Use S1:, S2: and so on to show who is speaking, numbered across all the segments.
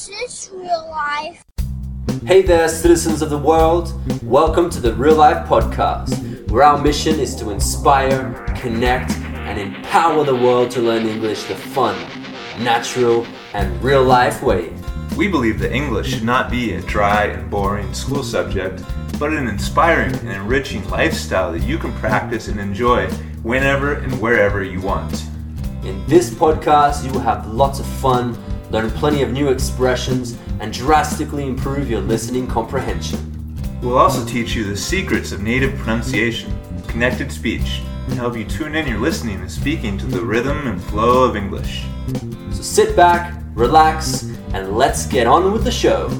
S1: Is this real life?
S2: Hey there, citizens of the world. Welcome to the Real Life Podcast, where our mission is to inspire, connect, and empower the world to learn English the fun, natural, and real life way.
S3: We believe that English should not be a dry and boring school subject, but an inspiring and enriching lifestyle that you can practice and enjoy whenever and wherever you want.
S2: In this podcast, you will have lots of fun, learn plenty of new expressions, and drastically improve your listening comprehension.
S3: We'll also teach you the secrets of native pronunciation, connected speech, and help you tune in your listening and speaking to the rhythm and flow of English.
S2: So sit back, relax, and let's get on with the show.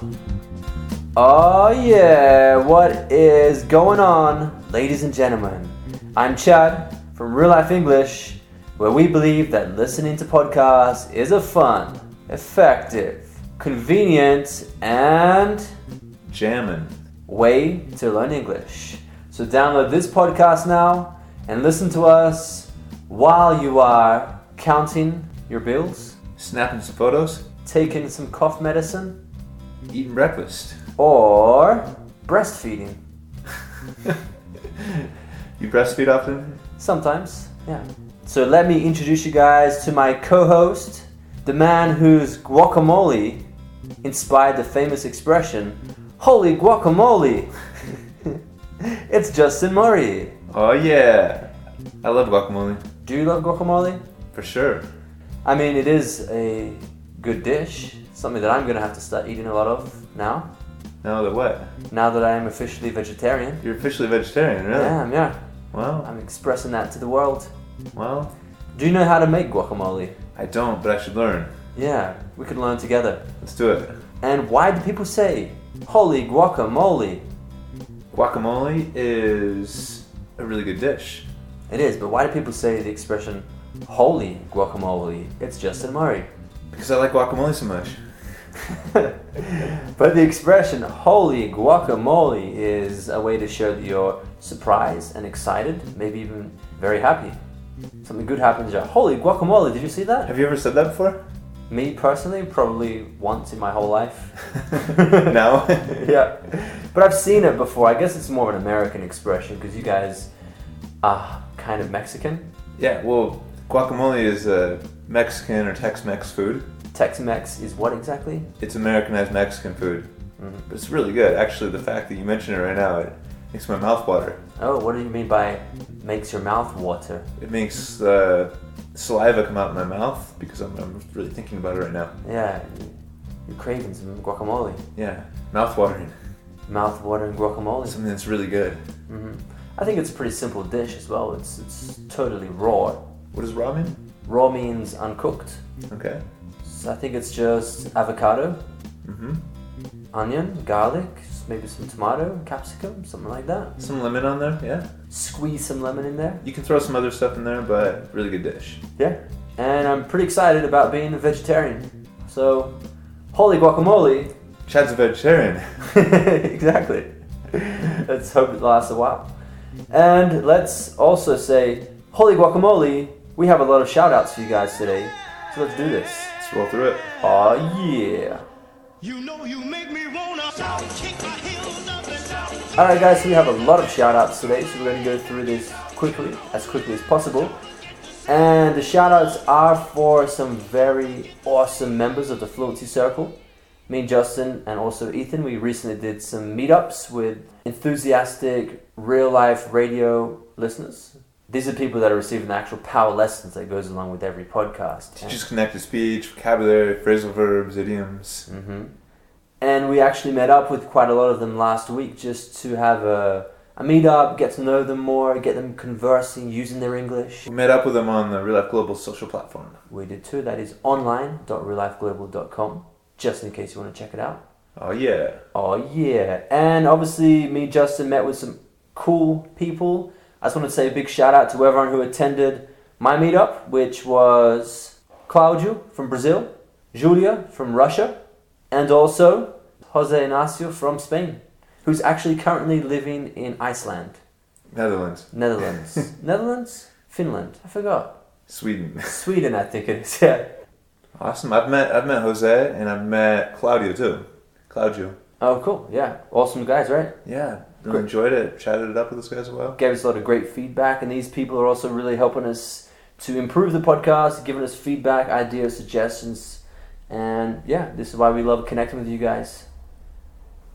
S2: Oh, yeah, what is going on, ladies and gentlemen? I'm Chad from Real Life English, where we believe that listening to podcasts is a fun, effective, convenient, and
S3: Jammin'.
S2: way to learn English. So download this podcast now and listen to us while you are counting your bills,
S3: Snapping some photos,
S2: taking some cough medicine,
S3: eating breakfast.
S2: or breastfeeding.
S3: You breastfeed often?
S2: Sometimes, yeah. So let me introduce you guys to my co-host, the man whose guacamole inspired the famous expression, "Holy guacamole!" it's Justin Murray.
S3: Oh yeah. I love guacamole.
S2: Do you love guacamole?
S3: For sure.
S2: I mean, it is a good dish, something that I'm gonna have to start eating a lot of now.
S3: Now that what?
S2: Now that I am officially vegetarian.
S3: You're officially vegetarian, really?
S2: I am, yeah.
S3: Wow.
S2: I'm expressing that to the world.
S3: Well,
S2: Do you know how to make guacamole?
S3: I don't, but I should learn.
S2: Yeah, we could learn together.
S3: Let's do it.
S2: And why do people say, holy guacamole?
S3: Guacamole is a really good dish.
S2: It is, but why do people say the expression, holy guacamole? It's Justin Murray.
S3: Because I like guacamole so much.
S2: but the expression, holy guacamole, is a way to show that you're surprised and excited, maybe even very happy. Something good happens, you're, holy guacamole, did you see that?
S3: Have you ever said that before?
S2: Me personally, probably once in my whole life.
S3: no?
S2: yeah. But I've seen it before. I guess it's more of an American expression because you guys are kind of Mexican.
S3: yeah, well, guacamole is a Mexican or Tex Mex food.
S2: Tex Mex is what exactly?
S3: It's Americanized Mexican food.
S2: Mhm.
S3: But it's really good. Actually, the fact that you mention it right now, it makes my mouth water.
S2: Oh, what do you mean by makes your mouth water?
S3: It makes uh, saliva come out of my mouth because I'm, I'm really thinking about it right now.
S2: Yeah, you're craving some guacamole.
S3: Yeah, mouth watering.
S2: Mouth watering guacamole.
S3: Something that's really good.
S2: Mm-hmm. I think it's a pretty simple dish as well. It's it's totally raw.
S3: What does raw mean?
S2: Raw means uncooked.
S3: Okay.
S2: So I think it's just avocado,
S3: Mm-hmm.
S2: Onion, garlic, maybe some tomato, capsicum, something like that.
S3: Some lemon on there, yeah.
S2: Squeeze some lemon in there.
S3: You can throw some other stuff in there, but really good dish.
S2: Yeah. And I'm pretty excited about being a vegetarian. So, holy guacamole.
S3: Chad's a vegetarian.
S2: exactly. Let's hope it lasts a while. And let's also say, holy guacamole, we have a lot of shout outs for you guys today. So let's do this.
S3: Let's roll through it.
S2: Oh yeah.
S4: You know you make me
S2: Alright guys, so we have a lot of shout outs today, so we're going to go through this quickly, as quickly as possible. And the shout outs are for some very awesome members of the Fluency Circle. Me and Justin and also Ethan, we recently did some meetups with enthusiastic real life radio listeners. These are people that are receiving the actual power lessons that goes along with every podcast.
S3: Teaches connected speech, vocabulary, phrasal verbs, idioms.
S2: hmm And we actually met up with quite a lot of them last week just to have a, a meet up, get to know them more, get them conversing, using their English.
S3: We met up with them on the Real Life Global social platform.
S2: We did too. That is online.reallifeglobal.com, just in case you want to check it out.
S3: Oh yeah.
S2: Oh, yeah. And obviously, me and Justin met with some cool people. I just want to say a big shout out to everyone who attended my meetup, which was Claudio from Brazil, Julia from Russia, and also Jose Ignacio from Spain, who's actually currently living in Iceland,
S3: Netherlands.
S2: Netherlands. Netherlands? Finland. I forgot.
S3: Sweden.
S2: Sweden, I think it is, yeah.
S3: Awesome. I've met I've met Jose and I've met Claudio too. Claudio.
S2: Oh, cool. Yeah, awesome guys, right?
S3: Yeah.
S2: Great.
S3: enjoyed it. Chatted it up with those guys as well.
S2: Gave us a lot of great feedback, and these people are also really helping us to improve the podcast, giving us feedback, ideas, suggestions, and yeah, this is why we love connecting with you guys.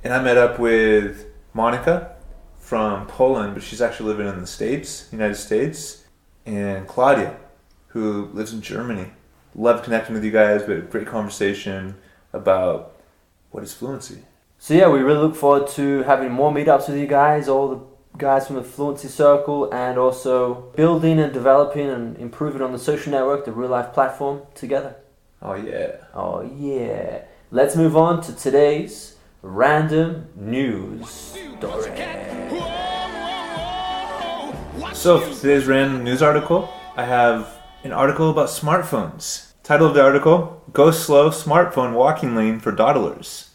S3: And I met up with Monica from Poland, but she's actually living in the States, United States, and Claudia, who lives in Germany. Love connecting with you guys. We had a great conversation about what is fluency.
S2: So yeah, we really look forward to having more meetups with you guys, all the guys from the Fluency Circle, and also building and developing and improving on the social network, the real life platform together.
S3: Oh yeah.
S2: Oh yeah. Let's move on to today's random news story.
S3: So for today's random news article, I have an article about smartphones. Title of the article: Go slow smartphone walking lane for dawdlers.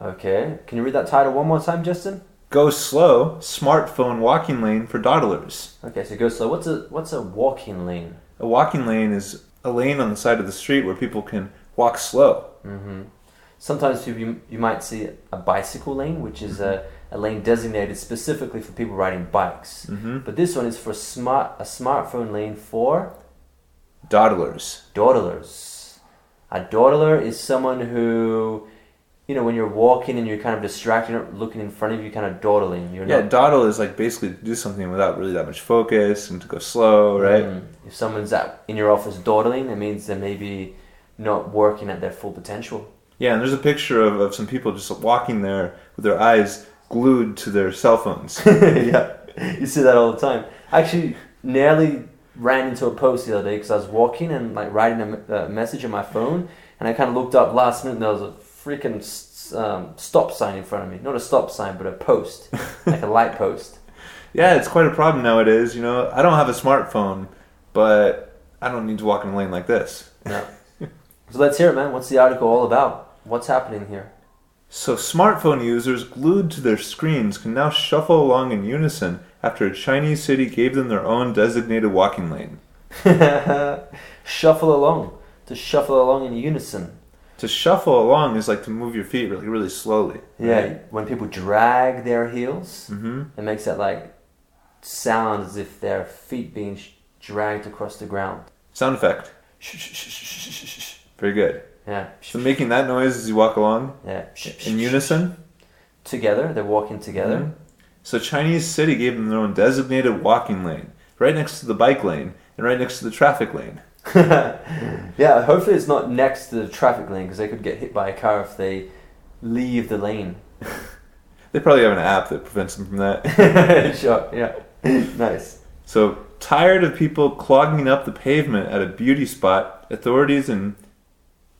S2: Okay, can you read that title one more time, Justin?
S3: Go slow smartphone walking lane for dawdlers.
S2: Okay, so go slow. What's a what's a walking lane?
S3: A walking lane is a lane on the side of the street where people can walk slow.
S2: hmm Sometimes you, you might see a bicycle lane, which is a, a lane designated specifically for people riding bikes.
S3: Mm-hmm.
S2: But this one is for smart a smartphone lane for
S3: Dawdlers.
S2: dawdlers. A dawdler is someone who, you know, when you're walking and you're kind of distracted, you're looking in front of you, kind of dawdling. You're
S3: Yeah,
S2: not.
S3: dawdle is like basically to do something without really that much focus and to go slow, right?
S2: Mm. If someone's at, in your office dawdling, it means they're maybe not working at their full potential.
S3: Yeah, and there's a picture of, of some people just walking there with their eyes glued to their cell phones.
S2: yeah, you see that all the time. I actually nearly ran into a post the other day because I was walking and like writing a, a message on my phone, and I kind of looked up last minute and there was a freaking um, stop sign in front of me. Not a stop sign, but a post, like a light post.
S3: yeah, it's quite a problem nowadays. You know, I don't have a smartphone, but I don't need to walk in a lane like this.
S2: No. so let's hear it, man. What's the article all about? What's happening here?
S3: So, smartphone users glued to their screens can now shuffle along in unison after a Chinese city gave them their own designated walking lane.
S2: shuffle along. To shuffle along in unison.
S3: To shuffle along is like to move your feet really, really slowly.
S2: Yeah, when people drag their heels,
S3: Mm-hmm.
S2: it makes that like sound as if their feet being sh- dragged across the ground.
S3: Sound effect.
S2: Shh, shh, shh, shh, shh, shh, shh.
S3: Very good.
S2: Yeah.
S3: So, making that noise as you walk along
S2: Yeah.
S3: In unison.
S2: Together, they're walking together.
S3: Mhm. So Chinese city gave them their own designated walking lane, right next to the bike lane and right next to the traffic lane.
S2: yeah, hopefully it's not next to the traffic lane because they could get hit by a car if they leave the lane.
S3: They probably have an app that prevents them from that.
S2: sure, yeah. nice.
S3: so tired of people clogging up the pavement at a beauty spot, authorities in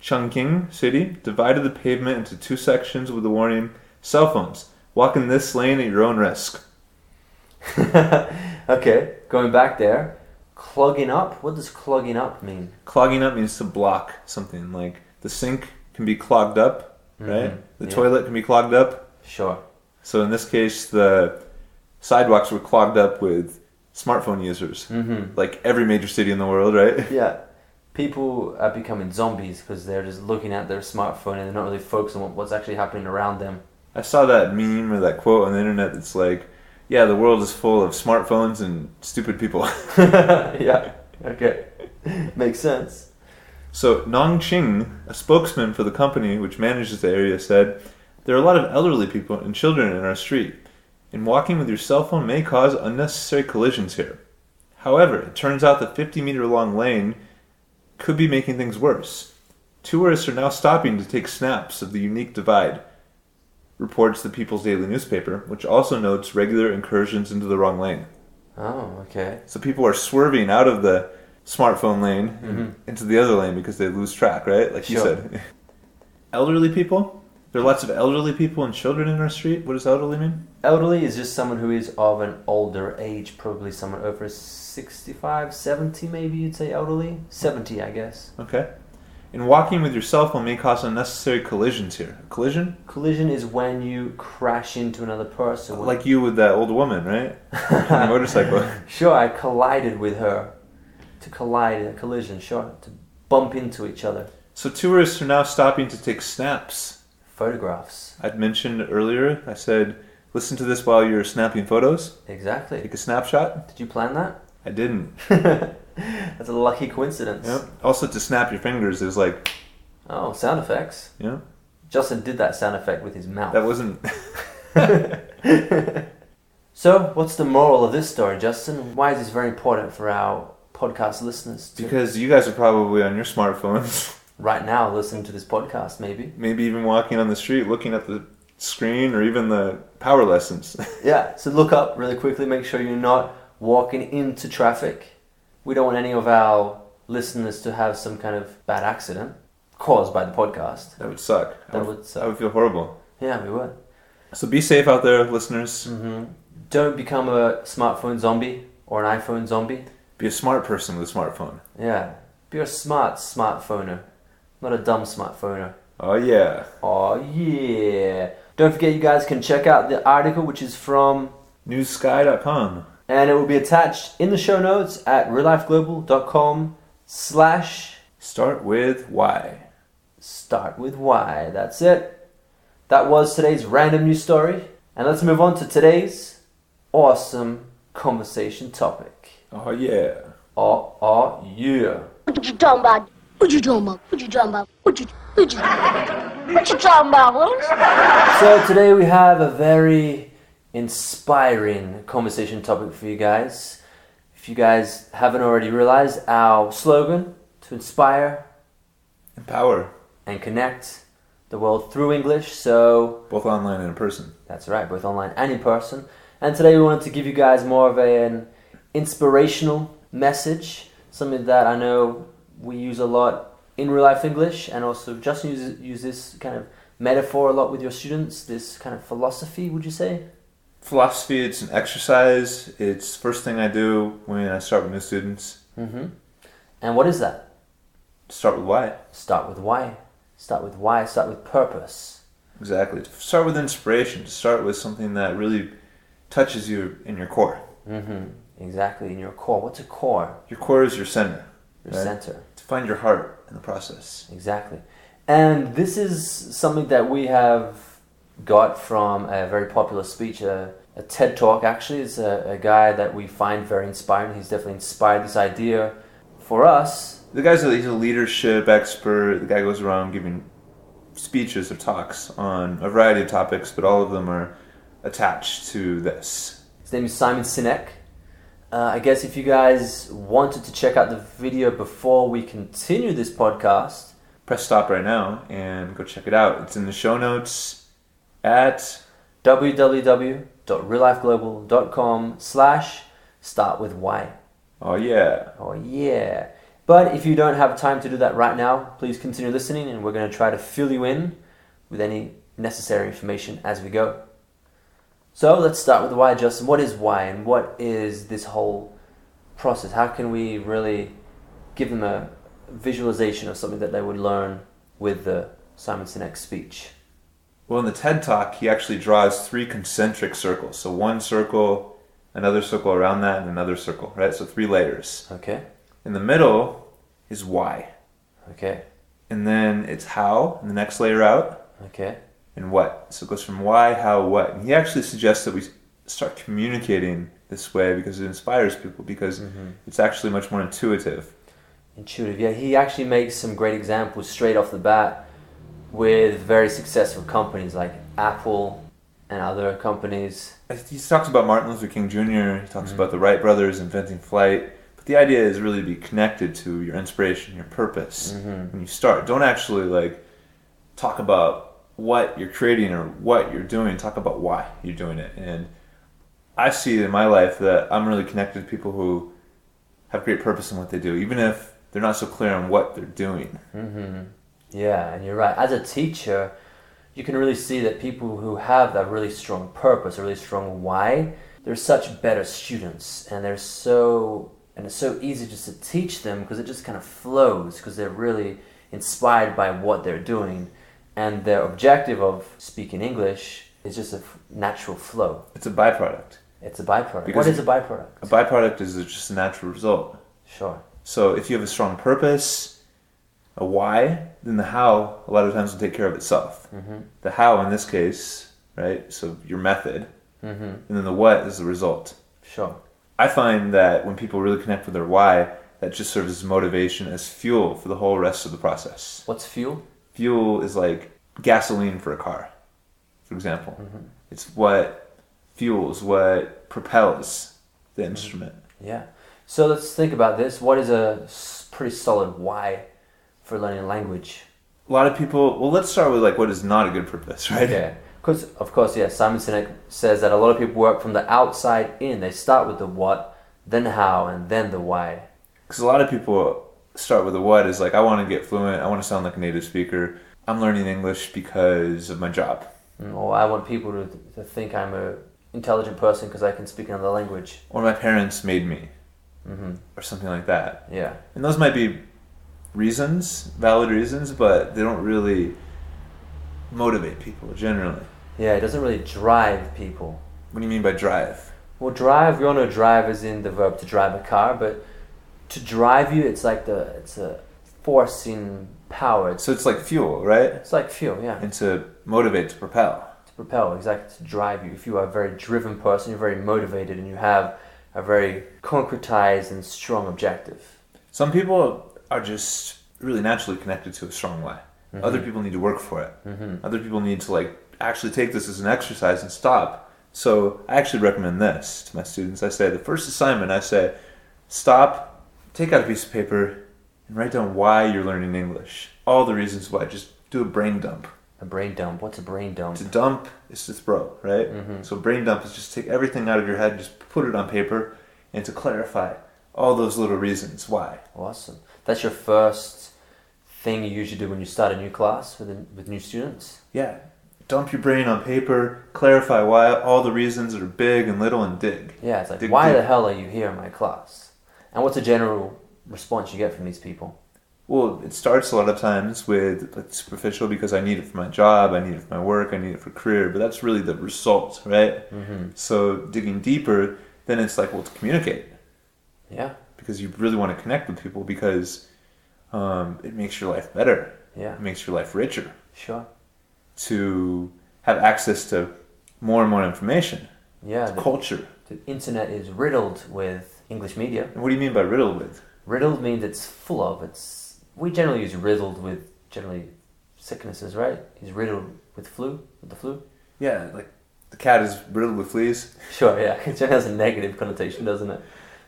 S3: Chongqing City divided the pavement into two sections with the warning: cell phones. Walk in this lane at your own risk.
S2: okay, going back there. Clogging up? What does clogging up mean?
S3: Clogging up means to block something. Like the sink can be clogged up, right?
S2: Mhm,
S3: The
S2: yeah.
S3: toilet can be clogged up.
S2: Sure.
S3: So in this case, the sidewalks were clogged up with smartphone users,
S2: Mm-hmm.
S3: like every major city in the world, right?
S2: Yeah. People are becoming zombies because they're just looking at their smartphone and they're not really focused on what's actually happening around them.
S3: I saw that meme or that quote on the internet that's like, "Yeah, the world is full of smartphones and stupid people."
S2: yeah. Okay. Makes sense.
S3: so Nong Ching, a spokesman for the company which manages the area, said, "There are a lot of elderly people and children in our street, and walking with your cell phone may cause unnecessary collisions here. However, it turns out the 50-meter long lane could be making things worse." Tourists are now stopping to take snaps of the unique divide, reports the People's Daily newspaper, which also notes regular incursions into the wrong lane.
S2: Oh, okay.
S3: So people are swerving out of the smartphone lane
S2: Mhm.
S3: into the other lane because they lose track, right? Like you said. elderly people? There are lots of elderly people and children in our street. What does elderly mean?
S2: Elderly is just someone who is of an older age, probably someone over 65, 70 maybe you'd say elderly. 70, I guess.
S3: Okay. And walking with your cell phone may cause unnecessary collisions here. A collision?
S2: Collision is when you crash into another person.
S3: Like you with that old woman, right? On the motorcycle.
S2: Sure, I collided with her. To collide, a collision, sure. To bump into each other.
S3: So tourists are now stopping to take snaps.
S2: Photographs.
S3: I'd mentioned earlier, I said, listen to this while you're snapping photos.
S2: Exactly.
S3: Take a snapshot.
S2: Did you plan that?
S3: I didn't.
S2: That's a lucky coincidence.
S3: Yep. Also, to snap your fingers is like,
S2: Oh, sound effects.
S3: yeah,
S2: Justin did that sound effect with his mouth.
S3: that wasn't.
S2: So, what's the moral of this story, Justin? Why is this very important for our podcast listeners to
S3: because you guys are probably on your smartphones,
S2: right now listening to this podcast, maybe?
S3: maybe even walking on the street looking at the screen or even the power lessons.
S2: Yeah, so look up really quickly, make sure you're not walking into traffic. We don't want any of our listeners to have some kind of bad accident caused by the podcast.
S3: that would suck. I
S2: That
S3: would,
S2: would suck.
S3: I would feel horrible.
S2: Yeah, we would.
S3: So be safe out there, listeners.
S2: hmm Don't become a smartphone zombie or an iPhone zombie.
S3: Be a smart person with a smartphone.
S2: Yeah, be a smart smartphoner, not a dumb smartphoner.
S3: Oh yeah.
S2: Oh yeah! Don't forget, you guys can check out the article, which is from,
S3: Newsky.com.
S2: and it will be attached in the show notes at reallifeglobal.com slash
S3: Start with why.
S2: start with why. That's it. That was today's random news story, and let's move on to today's awesome conversation topic.
S3: Oh yeah.
S2: Oh, oh yeah!
S1: What you talking about? What you talking about? What you talking about? What you what you what you talking about, Willis?
S2: So today we have a very inspiring conversation topic for you guys. If you guys haven't already realized, our slogan to inspire
S3: Empower.
S2: and connect the world through English. So
S3: Both online and in person.
S2: that's right, both online and in person. And today we wanted to give you guys more of an inspirational message, something that I know we use a lot in real life English, and also Justin uses use this kind of metaphor a lot with your students. This kind of philosophy, would you say?
S3: Philosophy, it's an exercise. It's first thing I do when I start with new students.
S2: hmm And what is that?
S3: Start with why.
S2: Start with why. Start with why. Start with purpose.
S3: Exactly. To start with inspiration. To start with something that really touches you in your core.
S2: hmm Exactly. In your core. What's a core?
S3: Your core is your center.
S2: Your
S3: Right.
S2: center.
S3: To find your heart in the process.
S2: Exactly. And this is something that we have got from a very popular speech, a, a TED Talk actually. It's a, a guy that we find very inspiring. He's definitely inspired this idea for us.
S3: The guy's a, he's a leadership expert. The guy goes around giving speeches or talks on a variety of topics, but all of them are attached to this.
S2: His name is Simon Sinek. Uh, I guess if you guys wanted to check out the video before we continue this podcast,
S3: Press stop right now and go check it out. It's in the show notes at
S2: www.reallifeglobal.com slash start with why.
S3: oh yeah.
S2: Oh yeah. But if you don't have time to do that right now, please continue listening and we're going to try to fill you in with any necessary information as we go. So let's start with why, Justin. What is why and what is this whole process? How can we really give them a visualization of something that they would learn with the Simon Sinek speech?
S3: Well, in the TED Talk, he actually draws three concentric circles. So one circle, another circle around that, and another circle, right? So three layers.
S2: Okay,
S3: In the middle is why.
S2: okay,
S3: And then it's how, and the next layer out,
S2: okay,
S3: and what. So it goes from why, how, what. And he actually suggests that we start communicating this way because it inspires people, because mm-hmm. it's actually much more intuitive.
S2: intuitive. Yeah, he actually makes some great examples straight off the bat with very successful companies like Apple and other companies.
S3: He talks about Martin Luther King Jr., he talks mm-hmm. about the Wright brothers inventing flight. But the idea is really to be connected to your inspiration, your purpose mm-hmm. when you start. Don't actually like talk about what you're creating or what you're doing. Talk about why you're doing it. And I see in my life that I'm really connected to people who have great purpose in what they do, even if they're not so clear on what they're doing. Mm-hmm.
S2: Yeah, and you're right. As a teacher, you can really see that people who have that really strong purpose, a really strong why, they're such better students, and they're so and it's so easy just to teach them because it just kind of flows because they're really inspired by what they're doing, and their objective of speaking English is just a f- natural flow.
S3: It's a byproduct.
S2: It's a byproduct.
S3: Because
S2: what is a byproduct?
S3: A byproduct is just a natural result.
S2: Sure.
S3: So if you have a strong purpose, a why, then the how a lot of times will take care of itself. Mm-hmm. The how in this case, right? So your method, mm-hmm. and then the what is the result.
S2: Sure.
S3: I find that when people really connect with their why, that just serves as motivation, as fuel for the whole rest of the process.
S2: What's fuel?
S3: Fuel is like gasoline for a car, for example. Mm-hmm. It's what fuels, what propels the instrument.
S2: Yeah. So let's think about this. What is a pretty solid why for learning a language?
S3: A lot of people, well, let's start with like what is not a good purpose, right?
S2: Yeah, Because, of course, yeah, Simon Sinek says that a lot of people work from the outside in. They start with the what, then how, and then the why.
S3: Because a lot of people start with the what is like, I want to get fluent, I want to sound like a native speaker. I'm learning English because of my job.
S2: Mm, Or I want people to, to think I'm a intelligent person because I can speak another language.
S3: Or my parents made me,
S2: hmm
S3: or something like that.
S2: Yeah.
S3: And those might be reasons, valid reasons, but they don't really motivate people generally.
S2: Yeah, it doesn't really drive people.
S3: What do you mean by drive?
S2: Well, drive, we all know drive is in the verb to drive a car, but to drive you, it's like the, it's a forcing power.
S3: So it's like fuel, right?
S2: it's like fuel, yeah.
S3: And to motivate, to propel.
S2: to propel, exactly, to drive you. If you are a very driven person, you're very motivated, and you have a very concretized and strong objective.
S3: Some people are just really naturally connected to a strong why. Other people need to work for it.
S2: Mm-hmm.
S3: Other people need to like actually take this as an exercise and stop. So I actually recommend this to my students. I say the first assignment, I say, stop, take out a piece of paper, and write down why you're learning English. All the reasons why. Just do a brain dump.
S2: A brain dump. What's a brain dump?
S3: To dump is to throw, right? So brain dump is just take everything out of your head, just put it on paper, and to clarify all those little reasons why.
S2: Awesome. That's your first thing you usually do when you start a new class with with new students.
S3: Yeah. Dump your brain on paper, clarify why all the reasons are big and little, and dig.
S2: Yeah, it's like,
S3: Dig
S2: why
S3: deep.
S2: the hell are you here in my class? And what's a general response you get from these people?
S3: Well, it starts a lot of times with like superficial because I need it for my job, I need it for my work, I need it for career, but that's really the result, right?
S2: Mm-hmm.
S3: So digging deeper, then it's like, well, to communicate
S2: Yeah,
S3: because you really want to connect with people because um, it makes your life better,
S2: yeah,
S3: it makes your life richer
S2: sure.
S3: to have access to more and more information,
S2: Yeah, the,
S3: culture.
S2: the internet is riddled with English media.
S3: And what do you mean by riddled with?
S2: Riddled means it's full of. It's we generally use riddled with generally sicknesses, right? He's riddled with flu, with the flu.
S3: Yeah, like the cat is riddled with fleas.
S2: Sure, yeah, it generally has a negative connotation, doesn't it?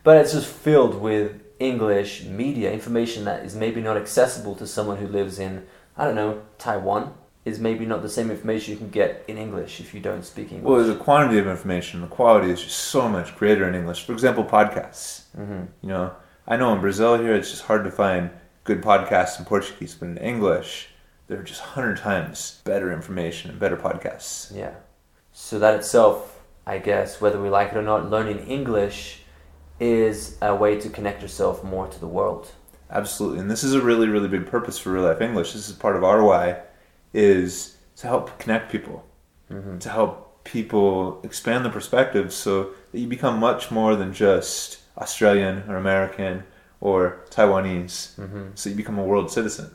S2: But it's just filled with English media information that is maybe not accessible to someone who lives in I don't know Taiwan. Is maybe not the same information you can get in English if you don't speak English.
S3: Well, there's a quantity of information. The quality is just so much greater in English. For example, podcasts.
S2: hmm
S3: You know, I know in Brazil here it's just hard to find good podcasts in Portuguese, but in English there are just hundred times better information and better podcasts.
S2: Yeah. So that itself, I guess, whether we like it or not, learning English is a way to connect yourself more to the world.
S3: Absolutely, and this is a really, really big purpose for real life English. This is part of our why, is to help connect people,
S2: Mm-hmm.
S3: to help people expand the perspective, so that you become much more than just Australian or American or Taiwanese.
S2: Mm-hmm.
S3: So you become a world citizen.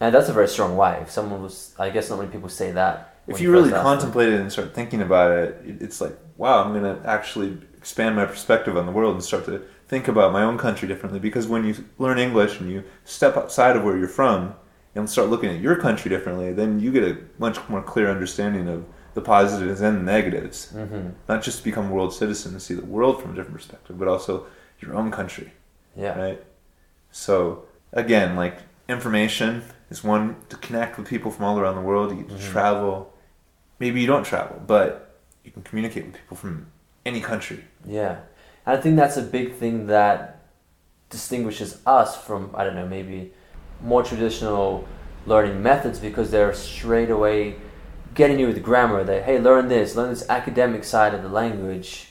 S2: And that's a very strong why. If someone was, I guess not many people say that.
S3: If
S2: when
S3: you really contemplate it and start thinking about it- it's like, wow, I'm going to actually expand my perspective on the world and start to think about my own country differently. Because when you learn English and you step outside of where you're from and start looking at your country differently, then you get a much more clear understanding of the positives and the negatives.
S2: Mhm.
S3: Not just to become a world citizen and see the world from a different perspective, but also your own country,
S2: Yeah.
S3: right? So, again, like information is one to connect with people from all around the world. You get to
S2: Mhm.
S3: travel. Maybe you don't travel, but you can communicate with people from any country.
S2: Yeah. And I think that's a big thing that distinguishes us from, I don't know, maybe more traditional learning methods because they're straight away getting you with grammar. They, hey, learn this, learn this academic side of the language.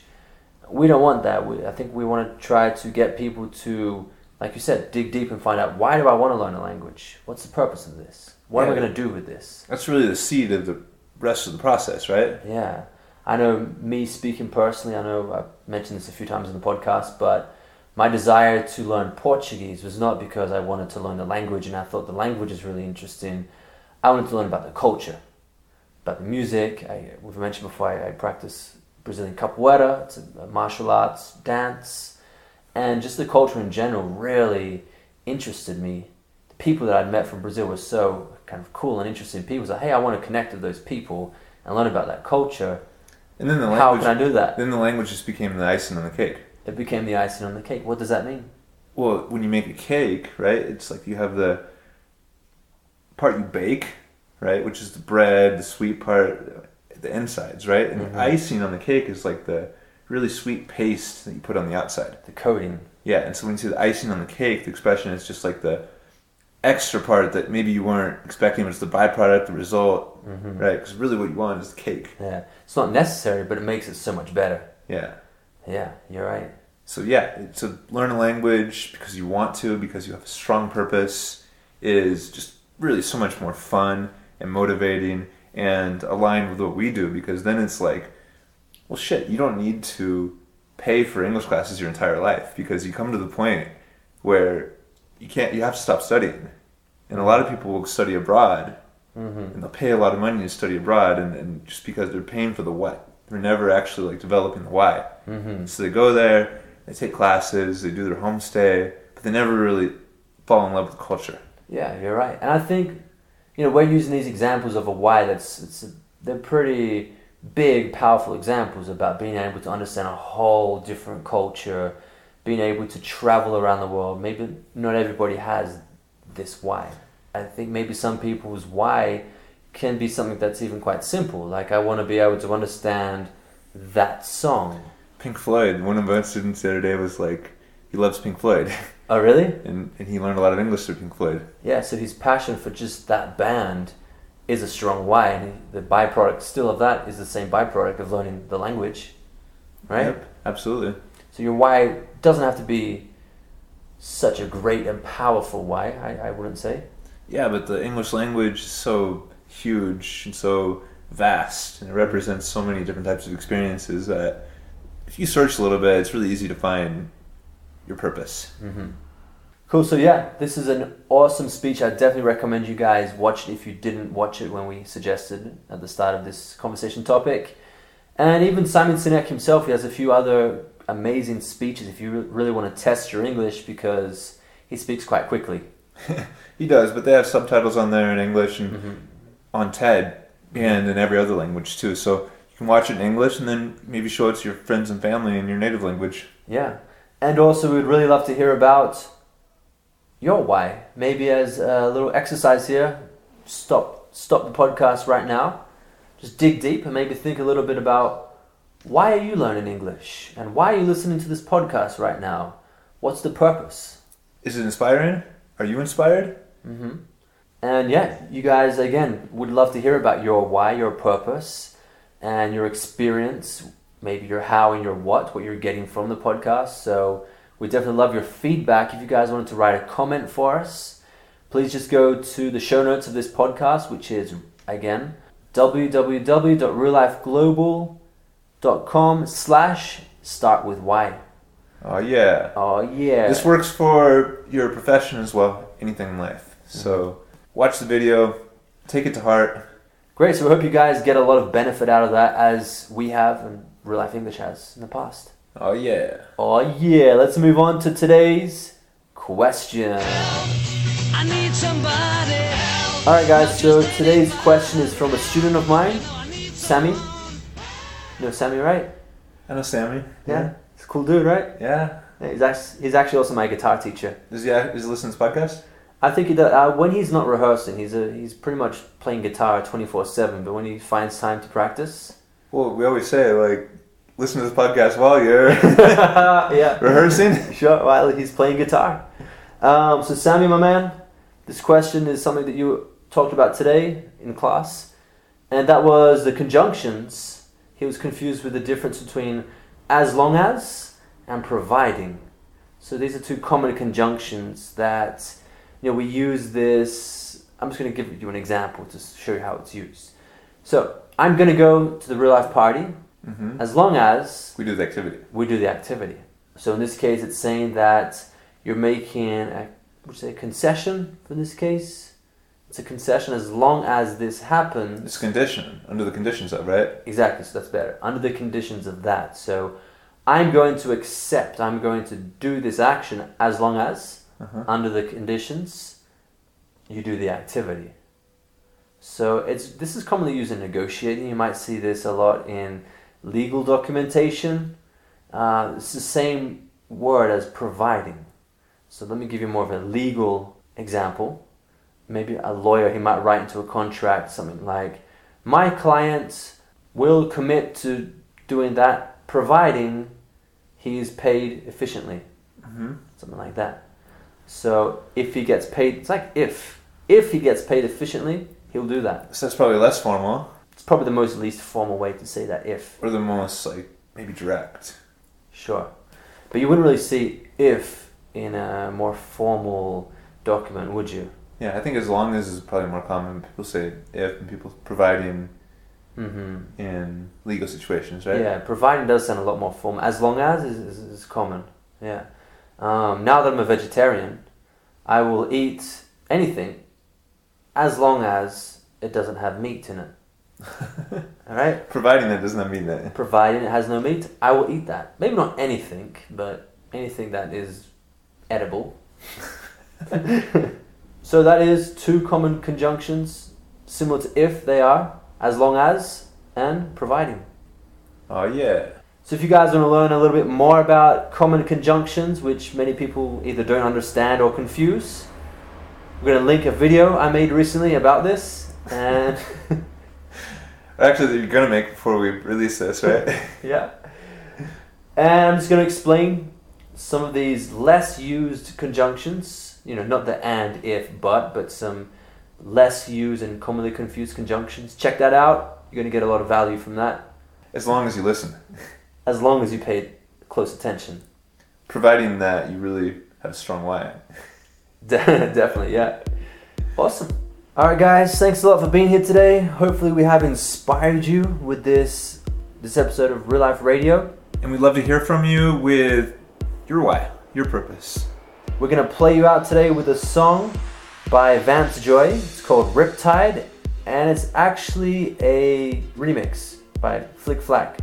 S2: We don't want that. We, I think we want to try to get people to, like you said, dig deep and find out why do I want to learn a language? What's the purpose of this? What am I going to do with this?
S3: That's really the seed of the rest of the process, right?
S2: Yeah. I know me speaking personally, I know I've mentioned this a few times in the podcast, but my desire to learn Portuguese was not because I wanted to learn the language and I thought the language is really interesting. I wanted to learn about the culture, about the music. I, we've mentioned before, I, I practice Brazilian capoeira, it's a, martial arts dance, and just the culture in general really interested me. The people that I'd met from Brazil were so kind of cool and interesting people. So, hey, I want to connect with those people and learn about that culture.
S3: And then the
S2: How
S3: language.
S2: can I do that?
S3: Then the language just became the icing on the cake.
S2: It became the icing on the cake. What does that mean?
S3: Well, when you make a cake, right? It's like you have the part you bake, right, which is the bread, the sweet part, the insides, right, and
S2: Mhm.
S3: the icing on the cake is like the really sweet paste that you put on the outside.
S2: The coating.
S3: Yeah, and so when you see the icing on the cake, the expression is just like the extra part that maybe you weren't expecting, it's the byproduct, the result,
S2: Mhm.
S3: right? Because really, what you want is the cake.
S2: Yeah. It's not necessary, but it makes it so much better.
S3: Yeah.
S2: Yeah, you're right.
S3: So yeah, to learn a language because you want to, because you have a strong purpose, is just really so much more fun and motivating and aligned with what we do. Because then it's like, well, shit, you don't need to pay for English classes your entire life because you come to the point where you can't, you have to stop studying. And a lot of people will study abroad
S2: Mm-hmm.
S3: and they'll pay a lot of money to study abroad, and, and just because they're paying for the what, they're never actually like developing the why.
S2: Mm-hmm.
S3: So they go there, they take classes, they do their homestay, but they never really fall in love with the culture.
S2: Yeah, you're right. And I think, you know, we're using these examples of a why that's, it's, they're pretty big, powerful examples about being able to understand a whole different culture, being able to travel around the world. Maybe not everybody has this why. I think maybe some people's why can be something that's even quite simple. Like, I want to be able to understand that song.
S3: Pink Floyd, one of my students the other day was like, he loves Pink Floyd,
S2: Oh, really?
S3: and, and he learned a lot of English through Pink Floyd.
S2: Yeah, so his passion for just that band is a strong why, and the byproduct still of that is the same byproduct of learning the language, right?
S3: Yep, absolutely.
S2: So your why doesn't have to be such a great and powerful why, I, I wouldn't say.
S3: Yeah, but the English language is so huge and so vast, and it represents so many different types of experiences that if you search a little bit, it's really easy to find your purpose.
S2: Mm-hmm. Cool. So yeah, this is an awesome speech. I definitely recommend you guys watch it if you didn't watch it when we suggested at the start of this conversation topic. And even Simon Sinek himself, he has a few other amazing speeches if you really want to test your English because he speaks quite quickly.
S3: He does, but they have subtitles on there in English and
S2: Mm-hmm.
S3: on TED and in every other language too. So you can watch it in English and then maybe show it to your friends and family in your native language.
S2: Yeah. And also, we'd really love to hear about your why. Maybe as a little exercise here, stop stop the podcast right now. Just dig deep and maybe think a little bit about why are you learning English and why are you listening to this podcast right now? What's the purpose?
S3: Is it inspiring? Are you inspired?
S2: Mm-hmm. And yeah, you guys again would love to hear about your why, your purpose, and your experience. Maybe your how and your what, what you're getting from the podcast. So we definitely love your feedback. If you guys wanted to write a comment for us, please just go to the show notes of this podcast, which is again www.reallifeglobal.com slash start with why.
S3: Oh yeah.
S2: Oh yeah.
S3: This works for your profession as well, anything in life. Mm-hmm. So watch the video, take it to heart.
S2: Great. So we hope you guys get a lot of benefit out of that as we have and Real Life English has in the past.
S3: Oh yeah.
S2: Oh yeah. Let's move on to today's question.
S4: I need somebody.
S2: All right, guys. So today's question is from a student of mine, Sammy. You know Sammy, right?
S3: I know Sammy.
S2: Yeah. He's a cool dude, right?
S3: Yeah.
S2: Yeah, he's actually, he's actually also my guitar teacher.
S3: Does he, does he listen to this podcast?
S2: I think he does, uh, when he's not rehearsing, he's a, he's pretty much playing guitar twenty four seven. But when he finds time to practice,
S3: Well, we always say like, listen to this podcast while you're
S2: yeah,
S3: rehearsing.
S2: Sure, while he's playing guitar. Um, so, Sammy, my man, this question is something that you talked about today in class, and that was the conjunctions. He was confused with the difference between as long as and providing. So, these are two common conjunctions that you know we use this. I'm just going to give you an example to show you how it's used. So, I'm going to go to the real life party
S3: hmm
S2: as long as
S3: We do the activity.
S2: we do the activity. So in this case, it's saying that you're making a, would you say, a concession for this case. It's a concession as long as this happens.
S3: It's condition under the conditions of right.
S2: Exactly, so that's better. Under the conditions of that. So I'm going to accept, I'm going to do this action as long as,
S3: Uh-huh.
S2: under the conditions, you do the activity. So it's this is commonly used in negotiating. You might see this a lot in legal documentation. Uh, it's the same word as providing. So let me give you more of a legal example. Maybe a lawyer he might write into a contract something like, "My client will commit to doing that, providing he is paid efficiently."
S3: Mm-hmm.
S2: something like that. So if he gets paid, it's like if if he gets paid efficiently, he'll do that.
S3: So that's probably less formal,
S2: It's probably the most least formal way to say that if.
S3: or the most like maybe direct.
S2: Sure. But you wouldn't really see if in a more formal document, would you?
S3: Yeah, I think as long as is probably more common. People say if and people providing
S2: Mm-hmm.
S3: in legal situations, right?
S2: Yeah, providing does sound a lot more formal. As long as is, is, is common. Yeah. Um, now that I'm a vegetarian, I will eat anything as long as it doesn't have meat in it. All right?
S3: Providing that does not mean that.
S2: Providing it has no meat, I will eat that. Maybe not anything, but anything that is edible. so that is two common conjunctions, similar to if they are, as long as, and providing.
S3: Oh yeah.
S2: So if you guys want to learn a little bit more about common conjunctions, which many people either don't understand or confuse, we're going to link a video I made recently about this. And
S3: Actually, you're gonna make before we release this, right?
S2: yeah. And I'm just going to explain some of these less used conjunctions. You know, not the and, if, but, but some less used and commonly confused conjunctions. Check that out. You're going to get a lot of value from that,
S3: as long as you listen,
S2: as long as you pay close attention.
S3: providing that you really have a strong why.
S2: Definitely, yeah. Awesome. All right, guys. Thanks a lot for being here today. Hopefully, we have inspired you with this this episode of Real Life Radio.
S3: And we'd love to hear from you with your why, your purpose.
S2: We're gonna play you out today with a song by Vance Joy. It's called Riptide, and it's actually a remix by Flic Flac.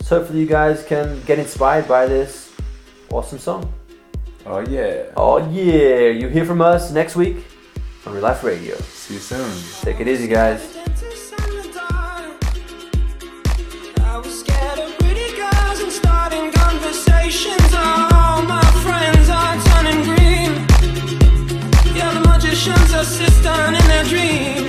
S2: So hopefully, you guys can get inspired by this awesome song.
S3: Oh yeah.
S2: Oh yeah! You hear from us next week on Real Life Radio.
S3: See you soon.
S2: Take it easy, guys.
S5: Dream.